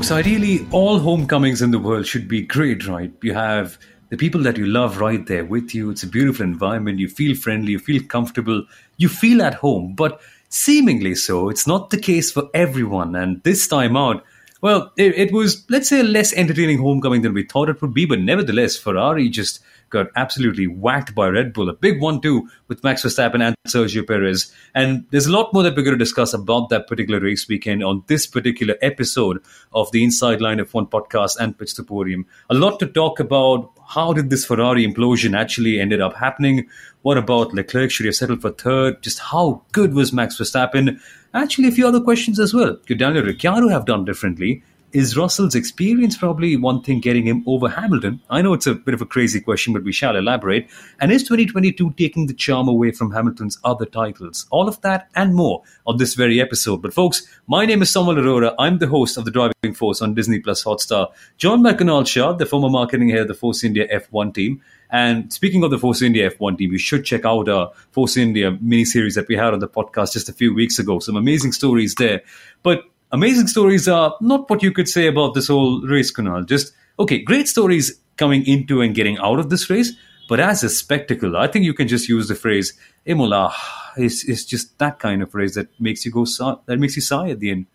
folks, ideally, all homecomings in the world should be great, right? You have the people that you love right there with you. It's a beautiful environment. You feel friendly, you feel comfortable, you feel at home. But seemingly so, it's not the case for everyone. And this time out, well, it, it was, let's say, a less entertaining homecoming than we thought it would be. But nevertheless, Ferrari just got absolutely whacked by Red Bull. A big one, too, with Max Verstappen and Sergio Perez. And there's a lot more that we're going to discuss about that particular race weekend on this particular episode of the Inside Line F1 podcast and Pitch Podium. A lot to talk about. How did this Ferrari implosion actually ended up happening? What about Leclerc? Should he have settled for third? Just how good was Max Verstappen? Actually, a few other questions as well. Could Daniel Ricciardo have done differently? Is Russell's experience probably one thing getting him over Hamilton? I know it's a bit of a crazy question, but we shall elaborate. And is 2022 taking the charm away from Hamilton's other titles? All of that and more on this very episode. But folks, my name is Samuel Arora. I'm the host of The Driving Force on Disney Plus Hotstar. John McConnell Shah, the former marketing head of the Force India F1 team. And speaking of the Force India F1 team, you should check out our Force India mini series that we had on the podcast just a few weeks ago. Some amazing stories there. But amazing stories are not what you could say about this whole race, Kunal. Just, okay, great stories coming into and getting out of this race, but as a spectacle, I think you can just use the phrase Imola. It's, it's just that kind of phrase that makes you go that makes you sigh at the end.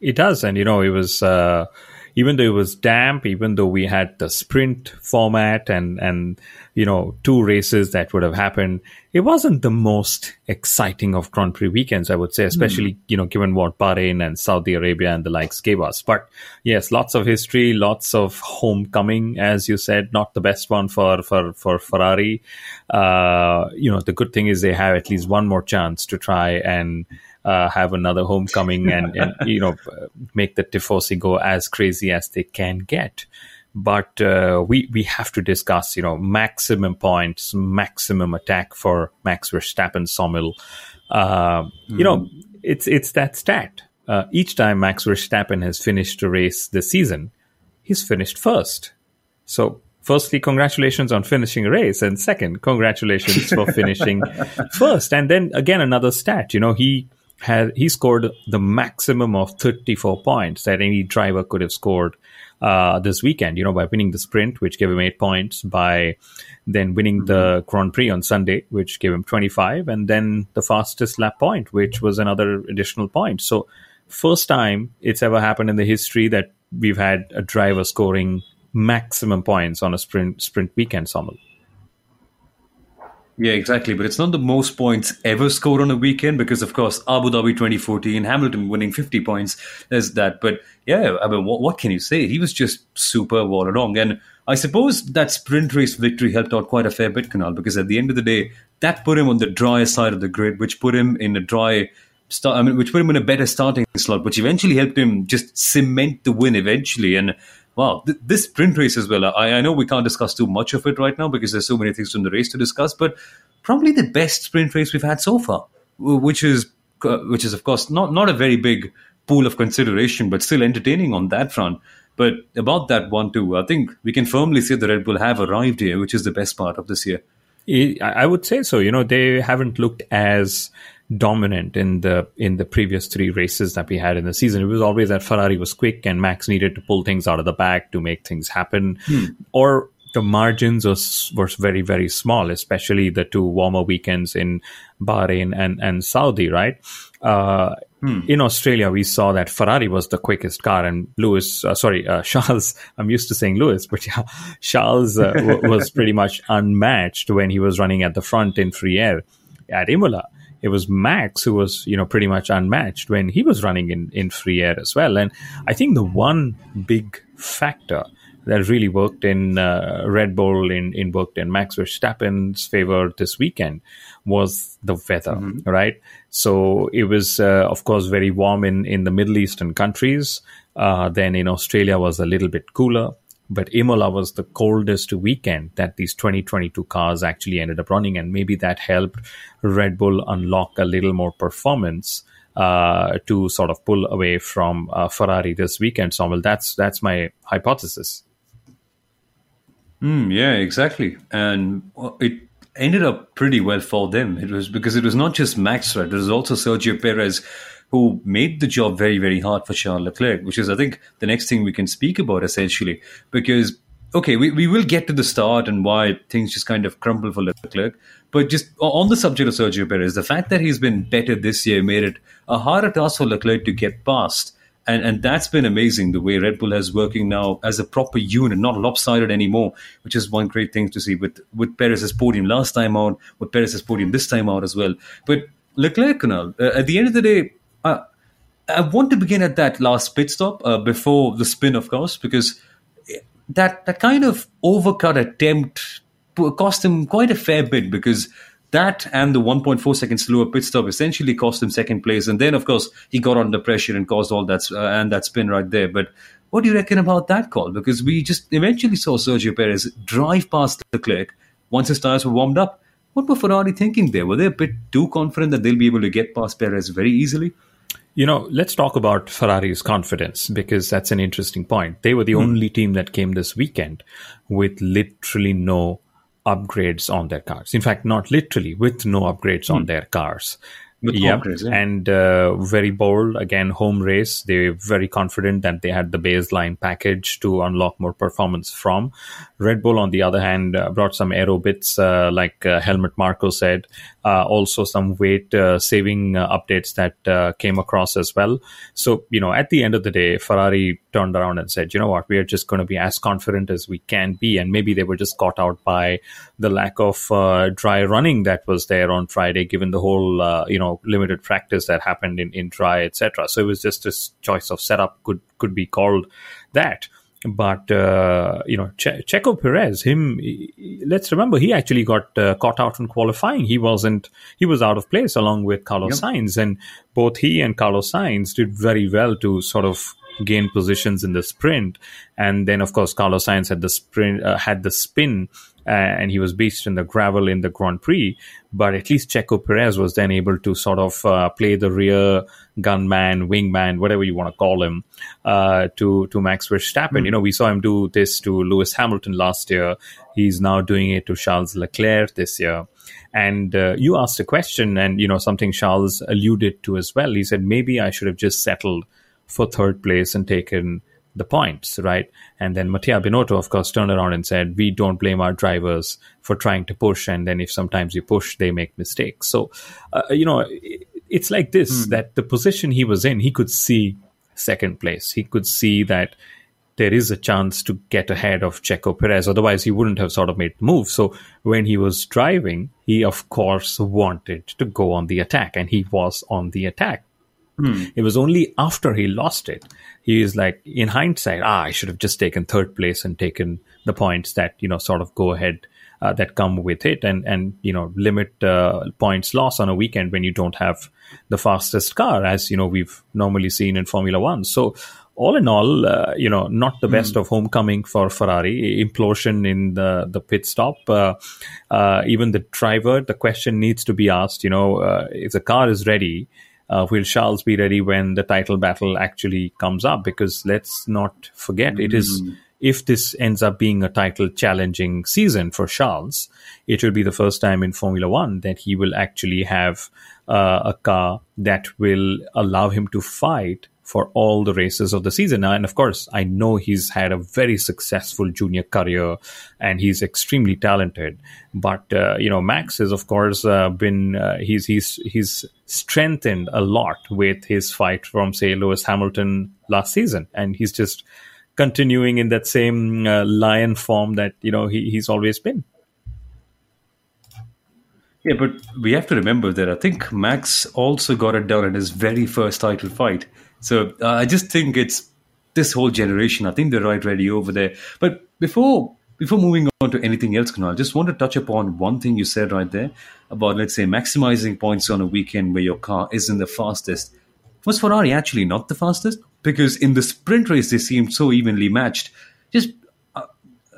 It does, and you know, it was uh, even though it was damp, even though we had the sprint format and and you know two races that would have happened, it wasn't the most exciting of Grand Prix weekends, I would say, especially mm. you know given what Bahrain and Saudi Arabia and the likes gave us. But yes, lots of history, lots of homecoming, as you said, not the best one for for for Ferrari. Uh, you know, the good thing is they have at least one more chance to try and uh, have another homecoming and, and you know make the tifosi go as crazy as they can get. But uh, we we have to discuss you know maximum points, maximum attack for Max Verstappen, Somil. Uh, mm. You know it's it's that stat. Uh, each time Max Verstappen has finished a race this season, he's finished first. So firstly, congratulations on finishing a race, and second, congratulations for finishing first. And then again, another stat. You know, he had he scored the maximum of 34 points that any driver could have scored uh, this weekend. You know, by winning the sprint, which gave him eight points, by then winning mm-hmm. the Grand Prix on Sunday, which gave him 25, and then the fastest lap point, which was another additional point. So, first time it's ever happened in the history that we've had a driver scoring maximum points on a sprint sprint weekend, Samuel. Yeah, exactly. But it's not the most points ever scored on a weekend because, of course, Abu Dhabi 2014, Hamilton winning 50 points. There's that. But yeah, I mean, what, what can you say? He was just super all along. And I suppose that sprint race victory helped out quite a fair bit, Kunal, because at the end of the day, that put him on the drier side of the grid, which put him in a dry start. I mean, which put him in a better starting slot, which eventually helped him just cement the win eventually. And wow, th- this sprint race as well. I, I know we can't discuss too much of it right now because there's so many things from the race to discuss, but probably the best sprint race we've had so far, which is uh, which is of course not not a very big pool of consideration, but still entertaining on that front. But about that one too, I think we can firmly say the Red Bull have arrived here, which is the best part of this year. I would say so. You know, they haven't looked as dominant in the in the previous three races that we had in the season. It was always that Ferrari was quick and Max needed to pull things out of the bag to make things happen, hmm. or the margins was were very very small, especially the two warmer weekends in Bahrain and and Saudi. Right. Uh, hmm. In Australia, we saw that Ferrari was the quickest car, and Lewis, uh, sorry, uh, Charles. I'm used to saying Lewis, but yeah, Charles uh, w- was pretty much unmatched when he was running at the front in free air at Imola it was Max who was, you know, pretty much unmatched when he was running in, in free air as well. And I think the one big factor that really worked in uh, Red Bull, in, in worked in Max Verstappen's favor this weekend was the weather, mm-hmm. right? So it was, uh, of course, very warm in, in the Middle Eastern countries. Uh, then in Australia was a little bit cooler but Imola was the coldest weekend that these 2022 cars actually ended up running, and maybe that helped Red Bull unlock a little more performance uh, to sort of pull away from uh, Ferrari this weekend. So, well, that's that's my hypothesis. Mm, yeah, exactly, and it ended up pretty well for them. It was because it was not just Max, right? It was also Sergio Perez who made the job very, very hard for Charles Leclerc, which is, I think, the next thing we can speak about essentially. Because, okay, we, we will get to the start and why things just kind of crumble for Leclerc. But just on the subject of Sergio Perez, the fact that he's been better this year made it a harder task for Leclerc to get past. And, and that's been amazing the way Red Bull is working now as a proper unit, not lopsided anymore, which is one great thing to see with, with Perez's podium last time out, with Perez's podium this time out as well. But Leclerc, Kunal, uh, at the end of the day, uh, I want to begin at that last pit stop uh, before the spin, of course, because that that kind of overcut attempt cost him quite a fair bit because that and the 1.4 seconds slower pit stop essentially cost him second place. And then, of course, he got under pressure and caused all that uh, and that spin right there. But what do you reckon about that call? Because we just eventually saw Sergio Perez drive past Leclerc once his tires were warmed up. What were Ferrari thinking there? Were they a bit too confident that they'll be able to get past Perez very easily? You know, let's talk about Ferrari's confidence because that's an interesting point. They were the mm. only team that came this weekend with literally no upgrades on their cars. In fact, not literally, with no upgrades mm. on hmm. their cars. Yeah, and uh, very bold. Again, home race. They're very confident that they had the baseline package to unlock more performance from. Red Bull, on the other hand, uh, brought some aero bits, uh, like uh, Helmut Marko said. Uh, also, some weight uh, saving updates that came across as well. So, you know, at the end of the day, Ferrari turned around and said, you know what, we are just going to be as confident as we can be. And maybe they were just caught out by the lack of dry running that was there on Friday, given the whole, you know limited practice that happened in in dry etc. So it was just a choice of setup could could be called that. But uh, you know, che- Checo Perez, him. Let's remember, he actually got uh, caught out in qualifying. He wasn't. He was out of place along with Carlos yep. Sainz, and both he and Carlos Sainz did very well to sort of gain positions in the sprint. And then, of course, Carlos Sainz had the sprint, uh, had the spin uh, and he was beached in the gravel in the Grand Prix. But at least Checo Perez was then able to sort of uh, play the rear gunman, wingman, whatever you want to call him, uh, to to Max Verstappen. Mm-hmm. You know, we saw him do this to Lewis Hamilton last year. He's now doing it to Charles Leclerc this year. And uh, you asked a question, and you know something Charles alluded to as well. He said maybe I should have just settled for third place and taken the points, right? And then Mattia Binotto, of course, turned around and said, we don't blame our drivers for trying to push. And then if sometimes you push, they make mistakes. So, uh, you know, it's like this, mm. that the position he was in, he could see second place. He could see that there is a chance to get ahead of Checo Perez. Otherwise, he wouldn't have sort of made the move. So when he was driving, he of course wanted to go on the attack, and he was on the attack. Hmm. It was only after he lost it, he is like, in hindsight, ah, I should have just taken third place and taken the points that, you know, sort of go ahead uh, that come with it and, and you know, limit uh, points loss on a weekend when you don't have the fastest car, as, you know, we've normally seen in Formula One. So, all in all, uh, you know, not the best mm. of homecoming for Ferrari. Implosion in the the pit stop. Uh, uh, even the driver, the question needs to be asked. You know, uh, if the car is ready, uh, will Charles be ready when the title battle actually comes up? Because let's not forget, mm-hmm. it is mm-hmm. if this ends up being a title challenging season for Charles, it will be the first time in Formula One that he will actually have uh, a car that will allow him to fight for all the races of the season. And of course, I know he's had a very successful junior career and he's extremely talented. But uh, you know, Max has of course uh, been uh, he's he's he's strengthened a lot with his fight from say Lewis Hamilton last season, and he's just continuing in that same uh, lion form that you know he, he's always been. Yeah, but we have to remember that I think Max also got it done in his very first title fight. So uh, I just think it's this whole generation. I think they're right ready over there. But before before moving on to anything else, Kunal, I just want to touch upon one thing you said right there about let's say maximizing points on a weekend where your car isn't the fastest. Was Ferrari actually not the fastest? Because in the sprint race they seemed so evenly matched. Just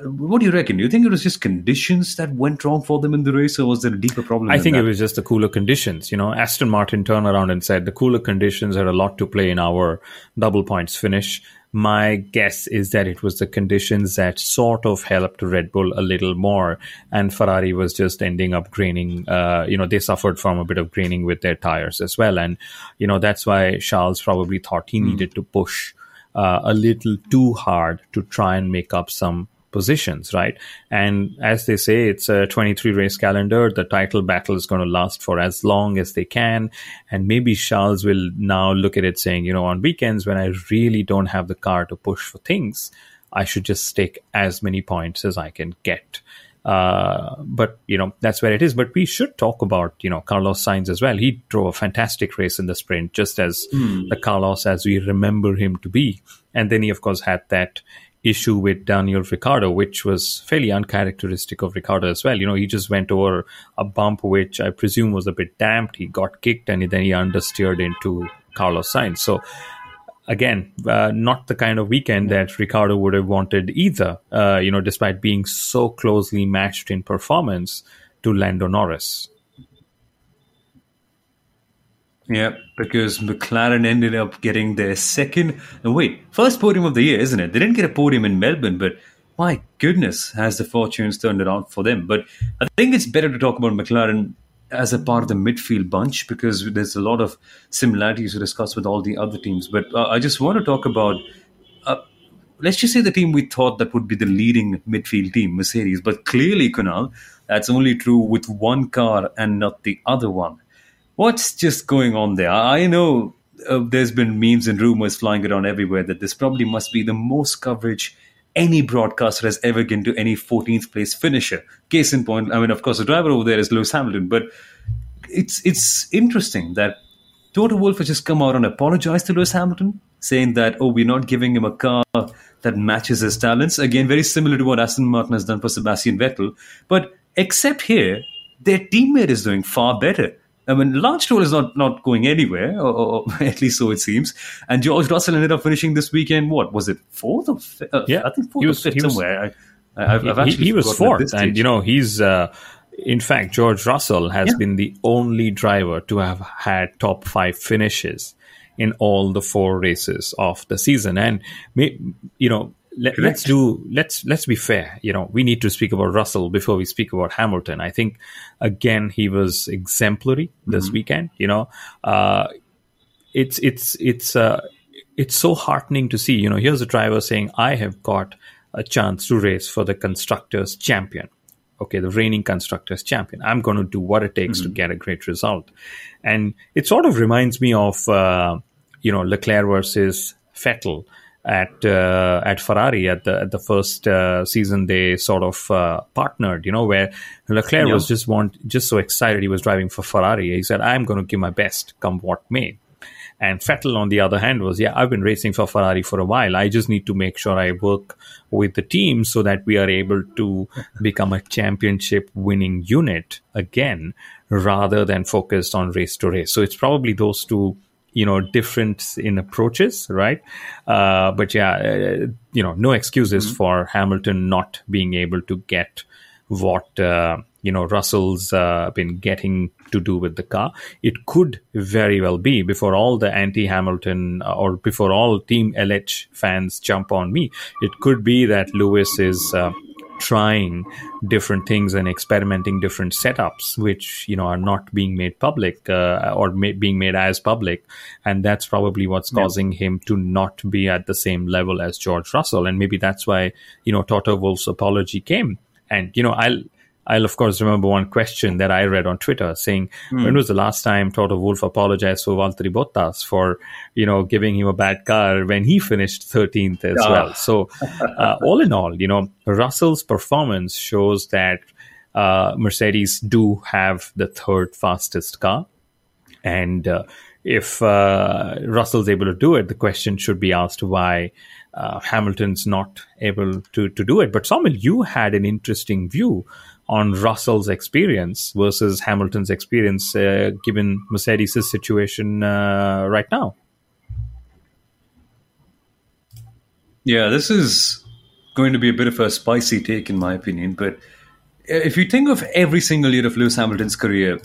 what do you reckon? Do you think it was just conditions that went wrong for them in the race, or was there a deeper problem? I think that? it was just the cooler conditions. You know, Aston Martin turned around and said the cooler conditions had a lot to play in our double points finish. My guess is that it was the conditions that sort of helped Red Bull a little more, and Ferrari was just ending up graining. Uh, you know, they suffered from a bit of graining with their tires as well, and you know that's why Charles probably thought he mm. needed to push uh, a little too hard to try and make up some positions, right? And as they say, it's a 23 race calendar. The title battle is going to last for as long as they can. And maybe Charles will now look at it saying, you know, on weekends when I really don't have the car to push for things, I should just stake as many points as I can get. Uh, but you know that's where it is. But we should talk about you know Carlos Sainz as well. He drove a fantastic race in the sprint, just as mm. the Carlos as we remember him to be. And then he of course had that issue with Daniel Ricciardo, which was fairly uncharacteristic of Ricciardo as well. You know, he just went over a bump, which I presume was a bit damped. He got kicked and then he understeered into Carlos Sainz. So, again, uh, not the kind of weekend that Ricciardo would have wanted either, uh, you know, despite being so closely matched in performance to Lando Norris. Yeah, because McLaren ended up getting their second. No, wait, first podium of the year, isn't it? They didn't get a podium in Melbourne, but my goodness, has the fortunes turned around for them. But I think it's better to talk about McLaren as a part of the midfield bunch because there's a lot of similarities to discuss with all the other teams. But uh, I just want to talk about. Uh, let's just say the team we thought that would be the leading midfield team, Mercedes. But clearly, Kunal, that's only true with one car and not the other one. What's just going on there? I know uh, there's been memes and rumors flying around everywhere that this probably must be the most coverage any broadcaster has ever given to any 14th place finisher. Case in point, I mean, of course, the driver over there is Lewis Hamilton, but it's it's interesting that Toto Wolff has just come out and apologized to Lewis Hamilton, saying that, oh, we're not giving him a car that matches his talents. Again, very similar to what Aston Martin has done for Sebastian Vettel. But except here, their teammate is doing far better. I mean, Lance Stroll is not, not going anywhere, or, or, at least so it seems. And George Russell ended up finishing this weekend. What was it, fourth or fifth? Uh, yeah, I think fourth was, or fifth somewhere. I, have he, actually he was fourth, and you know he's. Uh, in fact, George Russell has yeah. been the only driver to have had top five finishes in all the four races of the season, and you know let, us do let's let's be fair. You know we need to speak about russell before we speak about hamilton. I think again he was exemplary this mm-hmm. weekend you know. Uh, it's it's it's uh, it's so heartening to see you know here's a driver saying i have got a chance to race for the constructors champion. Okay the reigning constructors champion. I'm going to do what it takes mm-hmm. to get a great result. And it sort of reminds me of uh, you know leclerc versus Vettel at uh, at Ferrari at the at the first uh, season they sort of uh, partnered you know where Leclerc yeah. was just want just so excited he was driving for Ferrari. He said I'm going to give my best come what may. And Vettel on the other hand was yeah I've been racing for Ferrari for a while. I just need to make sure I work with the team so that we are able to become a championship winning unit again rather than focused on race to race. So it's probably those two you know difference in approaches right uh, but yeah uh, you know no excuses mm-hmm. for hamilton not being able to get what uh, you know russell's uh, been getting to do with the car it could very well be before all the anti-hamilton uh, or before all team lh fans jump on me it could be that lewis is uh, trying different things and experimenting different setups, which you know are not being made public uh, or ma- being made as public, and that's probably what's yeah. causing him to not be at the same level as George Russell, and maybe that's why you know Toto Wolff's apology came. And you know, I'll I'll of course remember one question that I read on Twitter saying, mm. "When was the last time Toto Wolff apologized for Valtteri Bottas for you know giving him a bad car when he finished 13th as well?" So, uh, all in all, you know, Russell's performance shows that uh, Mercedes do have the third fastest car, and uh, if uh, Russell's able to do it, the question should be asked why. Uh, Hamilton's not able to, to do it. But Samuel, you had an interesting view on Russell's experience versus Hamilton's experience, uh, given Mercedes' situation uh, right now. Yeah, this is going to be a bit of a spicy take, in my opinion. But if you think of every single year of Lewis Hamilton's career,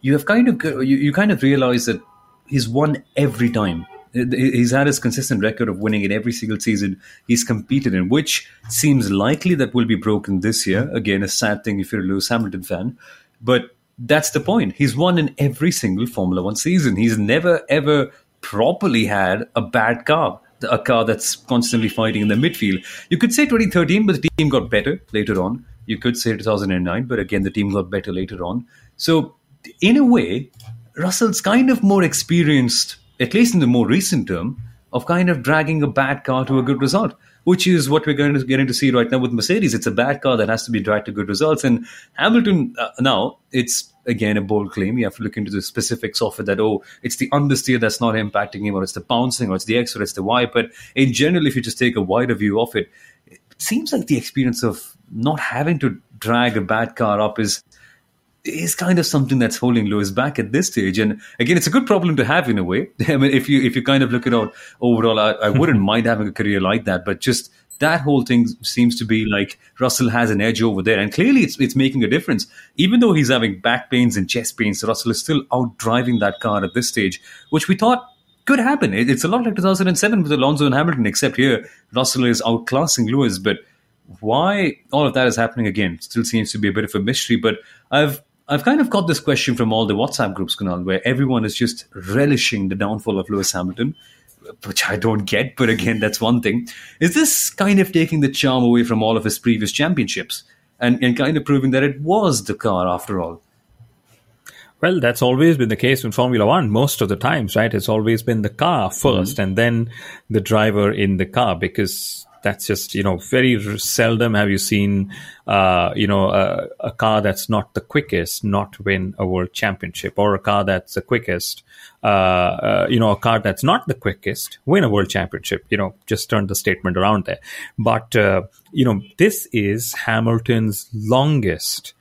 you have kind of you, you kind of realize that he's won every time. He's had his consistent record of winning in every single season he's competed in, which seems likely that will be broken this year. Mm-hmm. Again, a sad thing if you're a Lewis Hamilton fan, but that's the point. He's won in every single Formula One season. He's never ever properly had a bad car a car that's constantly fighting in the midfield. You could say 2013, but the team got better later on. You could say 2009, but again, the team got better later on. So, in a way, Russell's kind of more experienced, at least in the more recent term, of kind of dragging a bad car to a good result which is what we're going to getting to see right now with Mercedes. It's a bad car that has to be dragged to good results. And Hamilton uh, now it's again a bold claim. You have to look into the specifics of it. That oh, it's the understeer that's not impacting him, or it's the bouncing, or it's the X, or it's the Y. But in general, if you just take a wider view of it, it seems like the experience of not having to drag a bad car up is is kind of something that's holding Lewis back at this stage. And again, it's a good problem to have in a way. I mean, if you if you kind of look at it overall, I, I wouldn't mind having a career like that. But just that whole thing seems to be like Russell has an edge over there, and clearly it's it's making a difference. Even though he's having back pains and chest pains, Russell is still out driving that car at this stage, which we thought could happen. It's a lot like 2007 with Alonso and Hamilton, except here Russell is outclassing Lewis, but. Why all of that is happening again still seems to be a bit of a mystery, but I've I've kind of got this question from all the WhatsApp groups, Kunal, where everyone is just relishing the downfall of Lewis Hamilton, which I don't get, but again, that's one thing. Is this kind of taking the charm away from all of his previous championships and, and kind of proving that it was the car after all? Well, that's always been the case in Formula One most of the times, right? It's always been the car 1st mm-hmm. and then the driver in the car because that's just you know very seldom have you seen uh, you know a, a, car that's not the quickest not win a world championship or a car that's the quickest uh, uh, you know a car that's not the quickest win a world championship you know just turn the statement around there. But uh, you know this is Hamilton's longest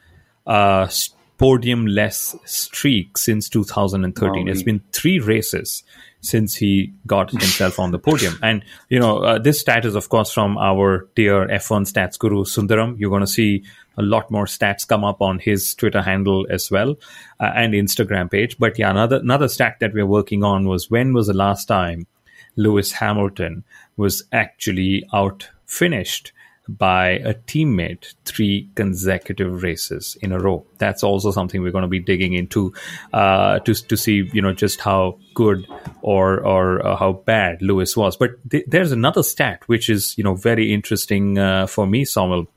uh, podium less streak since 2013 it's been three races since he got himself on the podium. And, you know, uh, this stat is, of course, from our dear F1 stats guru, Sundaram. You're going to see a lot more stats come up on his Twitter handle as well uh, and Instagram page. But yeah, another, another stat that we're working on was when was the last time Lewis Hamilton was actually out finished by a teammate three consecutive races in a row. That's also something we're going to be digging into uh, to to see you know just how good or or uh, how bad Lewis was. But th- there's another stat which is you know very interesting uh, for me, Samuel.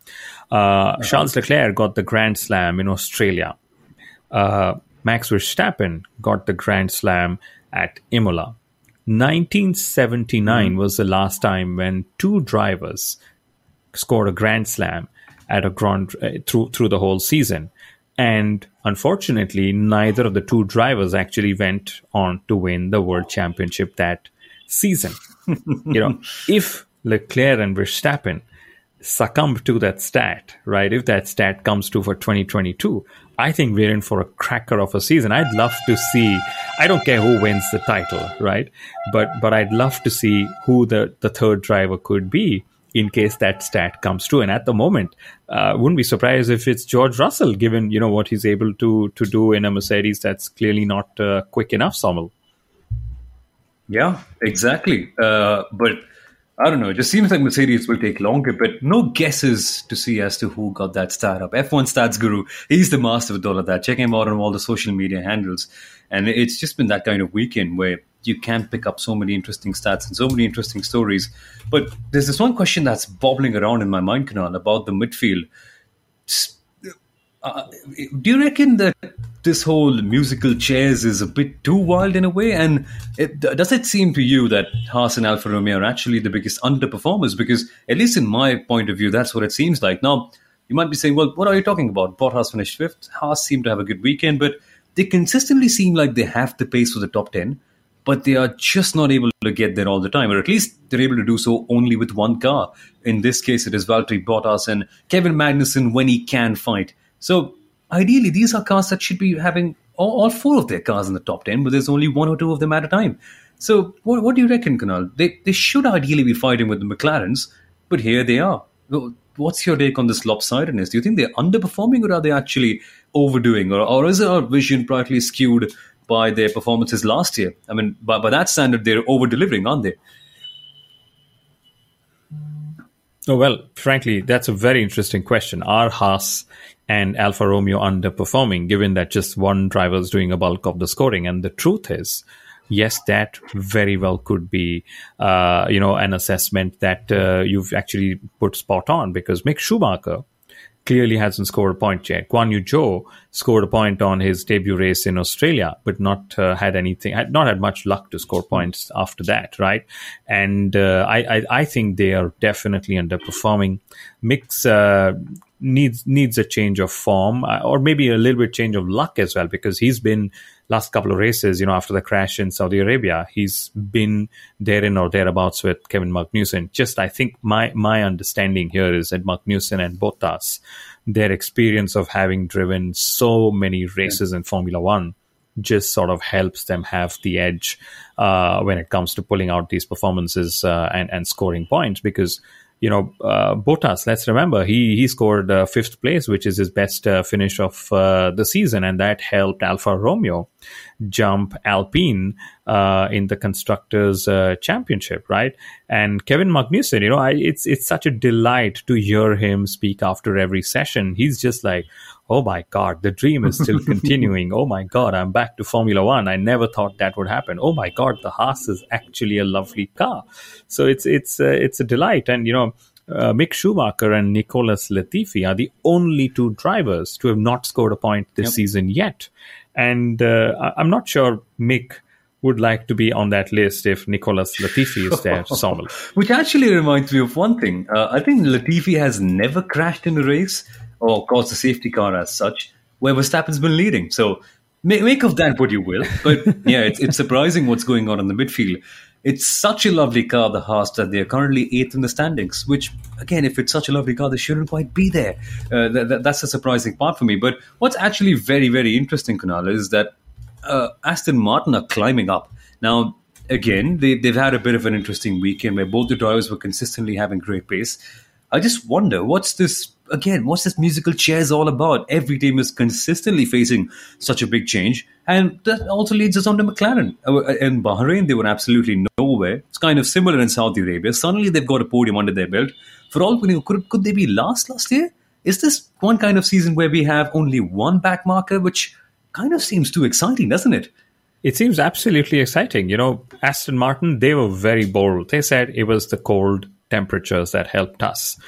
Uh, Charles Leclerc got the Grand Slam in Australia. Uh, Max Verstappen got the Grand Slam at Imola. 1979 mm-hmm. was the last time when two drivers scored a grand slam at a grand uh, through through the whole season. And unfortunately, neither of the two drivers actually went on to win the world championship that season. you know, if Leclerc and Verstappen succumb to that stat, right? If that stat comes to for 2022, I think we're in for a cracker of a season. I'd love to see. I don't care who wins the title, right? But but I'd love to see who the the third driver could be in case that stat comes true. And at the moment, uh, wouldn't be surprised if it's George Russell, given you know what he's able to to do in a Mercedes that's clearly not uh, quick enough. Sommel. Yeah, exactly. Uh, but I don't know. It just seems like Mercedes will take longer, but no guesses to see as to who got that stat up. F1 Stats Guru, he's the master of all of that. Check him out on all the social media handles. And it's just been that kind of weekend where you can pick up so many interesting stats and so many interesting stories. But there's this one question that's bobbling around in my mind, Kunal, about the midfield. Uh, do you reckon that this whole musical chairs is a bit too wild in a way? And it, does it seem to you that Haas and Alfa Romeo are actually the biggest underperformers? Because, at least in my point of view, that's what it seems like. Now, you might be saying, well, what are you talking about? Bottas finished fifth. Haas seemed to have a good weekend, but they consistently seem like they have the pace for the top 10 but they are just not able to get there all the time, or at least they're able to do so only with one car. In this case, it is Valtteri Bottas and Kevin Magnussen when he can fight. So ideally, these are cars that should be having all, all four of their cars in the top 10, but there's only one or two of them at a time. So what, what do you reckon, Kunal? They, they should ideally be fighting with the McLarens, but here they are. what's your take on this lopsidedness? Do you think they're underperforming or are they actually overdoing? Or, or is our vision partly skewed by their performances last year? I mean, by, by that standard, they're over delivering, aren't they? Oh, well, frankly, that's a very interesting question. Are Haas and Alfa Romeo underperforming, given that just one driver is doing a bulk of the scoring? And the truth is, yes, that very well could be, uh, you know, an assessment that uh, you've actually put spot on because Mick Schumacher clearly hasn't scored a point yet. Guan Yu Zhou scored a point on his debut race in Australia, but not uh, had anything, had not had much luck to score points after that, right? And uh, I, I, I, think they are definitely underperforming. Mix uh, needs needs a change of form, uh, or maybe a little bit change of luck as well, because he's been last couple of races, you know, after the crash in Saudi Arabia, he's been therein or thereabouts with Kevin Magnussen. Just, I think my, my understanding here is that Magnussen and Bottas, their experience of having driven so many races in Formula One just sort of helps them have the edge uh, when it comes to pulling out these performances uh, and, and scoring points because you know, uh, Bottas, let's remember, he, he scored uh, fifth place, which is his best uh, finish of uh, the season, and that helped Alfa Romeo jump Alpine uh, in the Constructors' uh, Championship, right? And Kevin Magnussen, you know, I, it's, it's such a delight to hear him speak after every session. He's just like, oh my god the dream is still continuing oh my god i'm back to formula one i never thought that would happen oh my god the haas is actually a lovely car so it's it's uh, it's a delight and you know uh, Mick Schumacher and Nicholas Latifi are the only two drivers to have not scored a point this yep. season yet. And uh, I'm not sure Mick would like to be on that list if Nicholas Latifi is there, Samuel. Which actually reminds me of one thing. Uh, I think Latifi has never crashed in a race or caused a safety car as such, where Verstappen's been leading. So make, make of that what you will. But yeah, it's, it's surprising what's going on in the midfield. It's such a lovely car, the Haas, that they're currently eighth in the standings, which, again, if it's such a lovely car, they shouldn't quite be there. Uh, th- th- that's a surprising part for me. But what's actually very, very interesting, Kunal, is that uh, Aston Martin are climbing up. Now, again, they, they've had a bit of an interesting weekend where both the drivers were consistently having great pace. I just wonder what's this again, what's this musical chairs all about? Every team is consistently facing such a big change. And that also leads us on to McLaren. Uh, in Bahrain, they were absolutely nowhere. It's kind of similar in Saudi Arabia. Suddenly they've got a podium under their belt. For all we know, could, could they be last last year? Is this one kind of season where we have only one back marker, which kind of seems too exciting, doesn't it? It seems absolutely exciting. You know, Aston Martin, they were very bold. They said it was the cold temperatures that helped us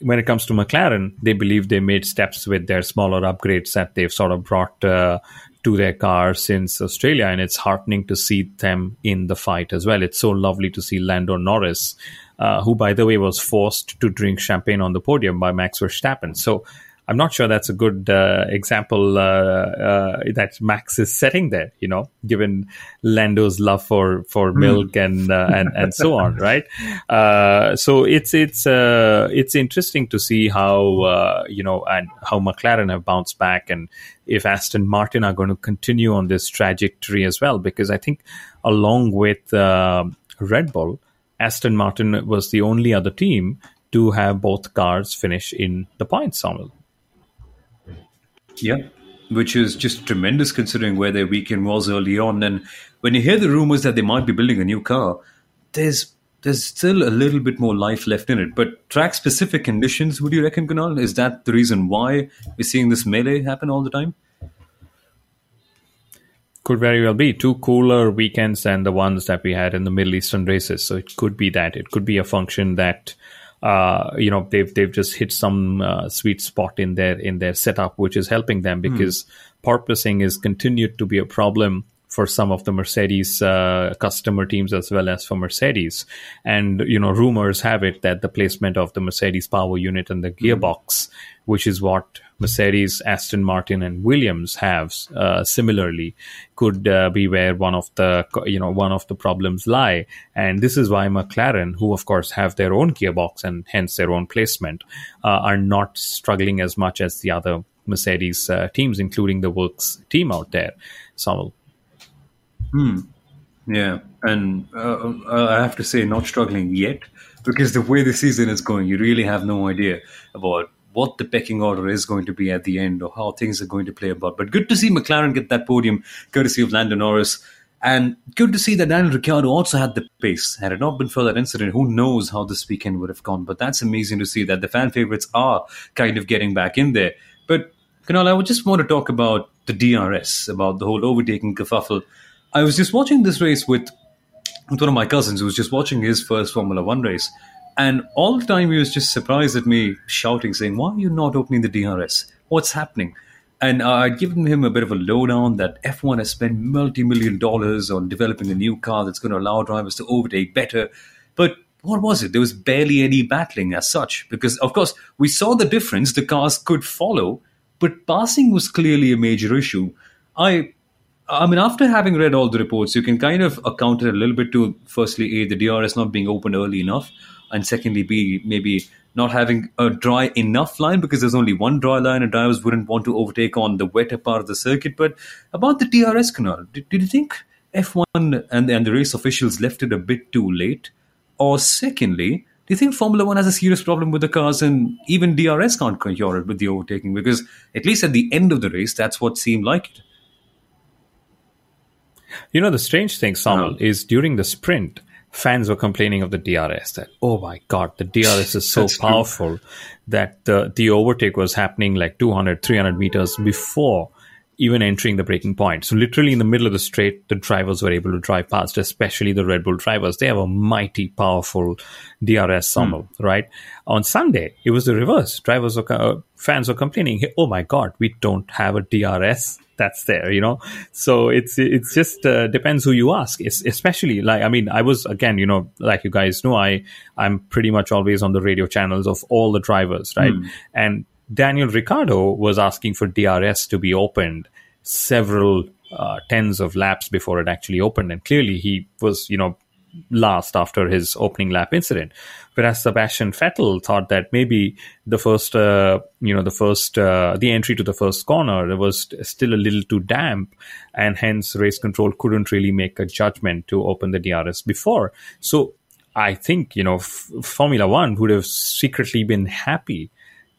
when it comes to McLaren, they believe they made steps with their smaller upgrades that they've sort of brought uh, to their car since Australia, and it's heartening to see them in the fight as well. It's so lovely to see Lando Norris, uh, who, by the way, was forced to drink champagne on the podium by Max Verstappen. So I'm not sure that's a good uh, example uh, uh, that Max is setting there. You know, given Lando's love for for hmm. milk and uh, and and so on, right? Uh, so it's it's uh, it's interesting to see how you know and how McLaren have bounced back and if Aston Martin are going to continue on this trajectory as well, because I think along with Red Bull, Aston Martin was the only other team to have both cars finish in the points, Samuel. Yeah, which is just tremendous considering where their weekend was early on. And when you hear the rumors that they might be building a new car, there's there's still a little bit more life left in it. But track specific conditions, would you reckon, Kunal? Is that the reason why we're seeing this melee happen all the time? Could very well be two cooler weekends than the ones that we had in the Middle Eastern races. So it could be that. It could be a function that uh, you know they've they've just hit some uh, sweet spot in their in their setup, which is helping them hmm. because mm. porpoising is continued to be a problem for some of the Mercedes uh, customer teams as well as for Mercedes. And you know, rumors have it that the placement of the Mercedes power unit and the hmm. gearbox, which is what Mercedes, Aston Martin, and Williams have uh, similarly, could uh, be where one of the you know one of the problems lie. And this is why McLaren, who of course have their own gearbox and hence their own placement, uh, are not struggling as much as the other Mercedes uh, teams, including the Works team out there. Samuel. Hmm. Yeah, and uh, uh, I have to say, not struggling yet because the way the season is going, you really have no idea about what the pecking order is going to be at the end or how things are going to play about. But good to see McLaren get that podium courtesy of Lando Norris. And good to see that Daniel Ricciardo also had the pace. Had it not been for that incident, who knows how this weekend would have gone. But that's amazing to see that the fan favorites are kind of getting back in there. But, Kunal, I would just want to talk about the DRS, about the whole overtaking kerfuffle. I was just watching this race with, with one of my cousins who was just watching his first Formula One race. And all the time he was just surprised at me shouting, saying, Why are you not opening the DRS? What's happening? And I'd given him a bit of a lowdown that F1 has spent multi million dollars on developing a new car that's going to allow drivers to overtake better. But what was it? There was barely any battling as such. Because, of course, we saw the difference the cars could follow, but passing was clearly a major issue. I. I mean, after having read all the reports, you can kind of account it a little bit to firstly, A, the DRS not being opened early enough, and secondly, B, maybe not having a dry enough line because there's only one dry line and drivers wouldn't want to overtake on the wetter part of the circuit. But about the DRS Kunal, did, did you think F1 and, and the race officials left it a bit too late? Or secondly, do you think Formula One has a serious problem with the cars and even DRS can't cure it with the overtaking? Because at least at the end of the race, that's what seemed like it. You know, the strange thing, Samuel, is during the sprint, fans were complaining of the DRS that oh my god the DRS is so powerful true. that the the overtake was happening like 200 300 meters before even entering the braking point. So literally in the middle of the straight the drivers were able to drive past especially the Red Bull drivers. They have a mighty powerful DRS summel mm. right? On Sunday it was the reverse. Drivers were uh, fans were complaining oh my god we don't have a DRS that's there you know? So it's it's just uh, depends who you ask it's especially like i mean i was again you know like you guys know i i'm pretty much always on the radio channels of all the drivers right? Mm. and daniel ricciardo was asking for drs to be opened several uh, tens of laps before it actually opened. And clearly he was you know last after his opening lap incident. Whereas Sebastian Vettel thought that maybe the first, uh, you know, the first, uh, the entry to the first corner was still a little too damp, and hence race control couldn't really make a judgment to open the DRS before. So I think you know F- Formula One would have secretly been happy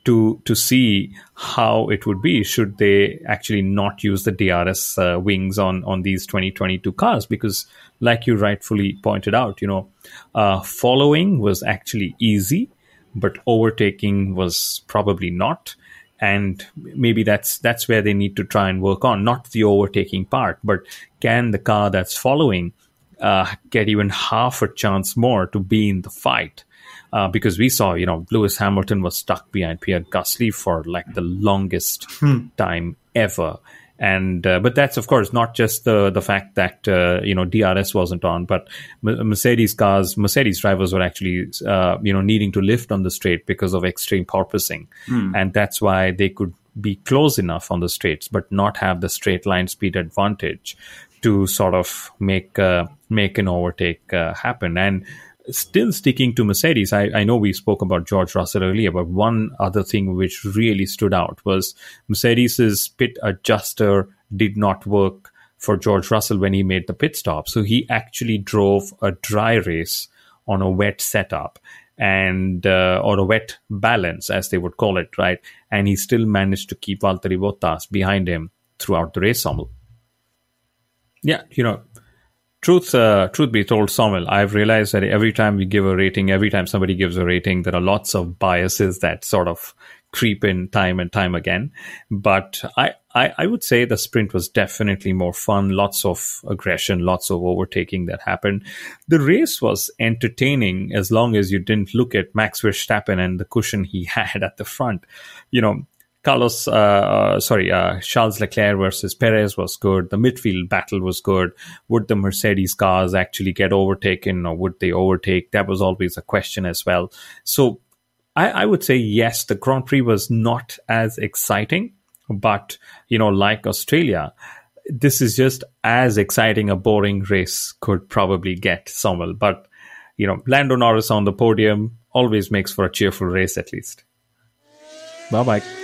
to to see how it would be should they actually not use the DRS uh, wings on on these 2022 cars. Because like you rightfully pointed out you know uh, following was actually easy but overtaking was probably not. And maybe that's that's where they need to try and work on not the overtaking part but can the car that's following uh, get even half a chance more to be in the fight uh, because we saw, you know, Lewis Hamilton was stuck behind Pierre Gasly for like the longest hmm. time ever. And uh, but that's of course not just the the fact that uh, you know DRS wasn't on, but Mercedes cars, Mercedes drivers were actually uh, you know needing to lift on the straight because of extreme porpoising, hmm. and that's why they could be close enough on the straights, but not have the straight line speed advantage to sort of make uh, make an overtake uh, happen. And still sticking to Mercedes, I, I, know we spoke about George Russell earlier, but one other thing which really stood out was Mercedes's pit adjuster did not work for George Russell when he made the pit stop. So he actually drove a dry race on a wet setup and uh, or a wet balance, as they would call it, right? And he still managed to keep Valtteri Bottas behind him throughout the race, Samuel. Yeah, you know, truth uh, truth be told samuel i've realized that every time we give a rating every time somebody gives a rating there are lots of biases that sort of creep in time and time again. But I, I i would say the sprint was definitely more fun. Lots of aggression lots of overtaking that happened. The race was entertaining as long as you didn't look at max verstappen and the cushion he had at the front. You know Carlos, uh, uh, sorry, uh, Charles Leclerc versus Perez was good. The midfield battle was good. Would the Mercedes cars actually get overtaken or would they overtake? That was always a question as well. So I, I would say yes, the Grand Prix was not as exciting, but you know, like Australia, this is just as exciting a boring race could probably get, Samuel. But you know, Lando Norris on the podium always makes for a cheerful race at least. Bye bye.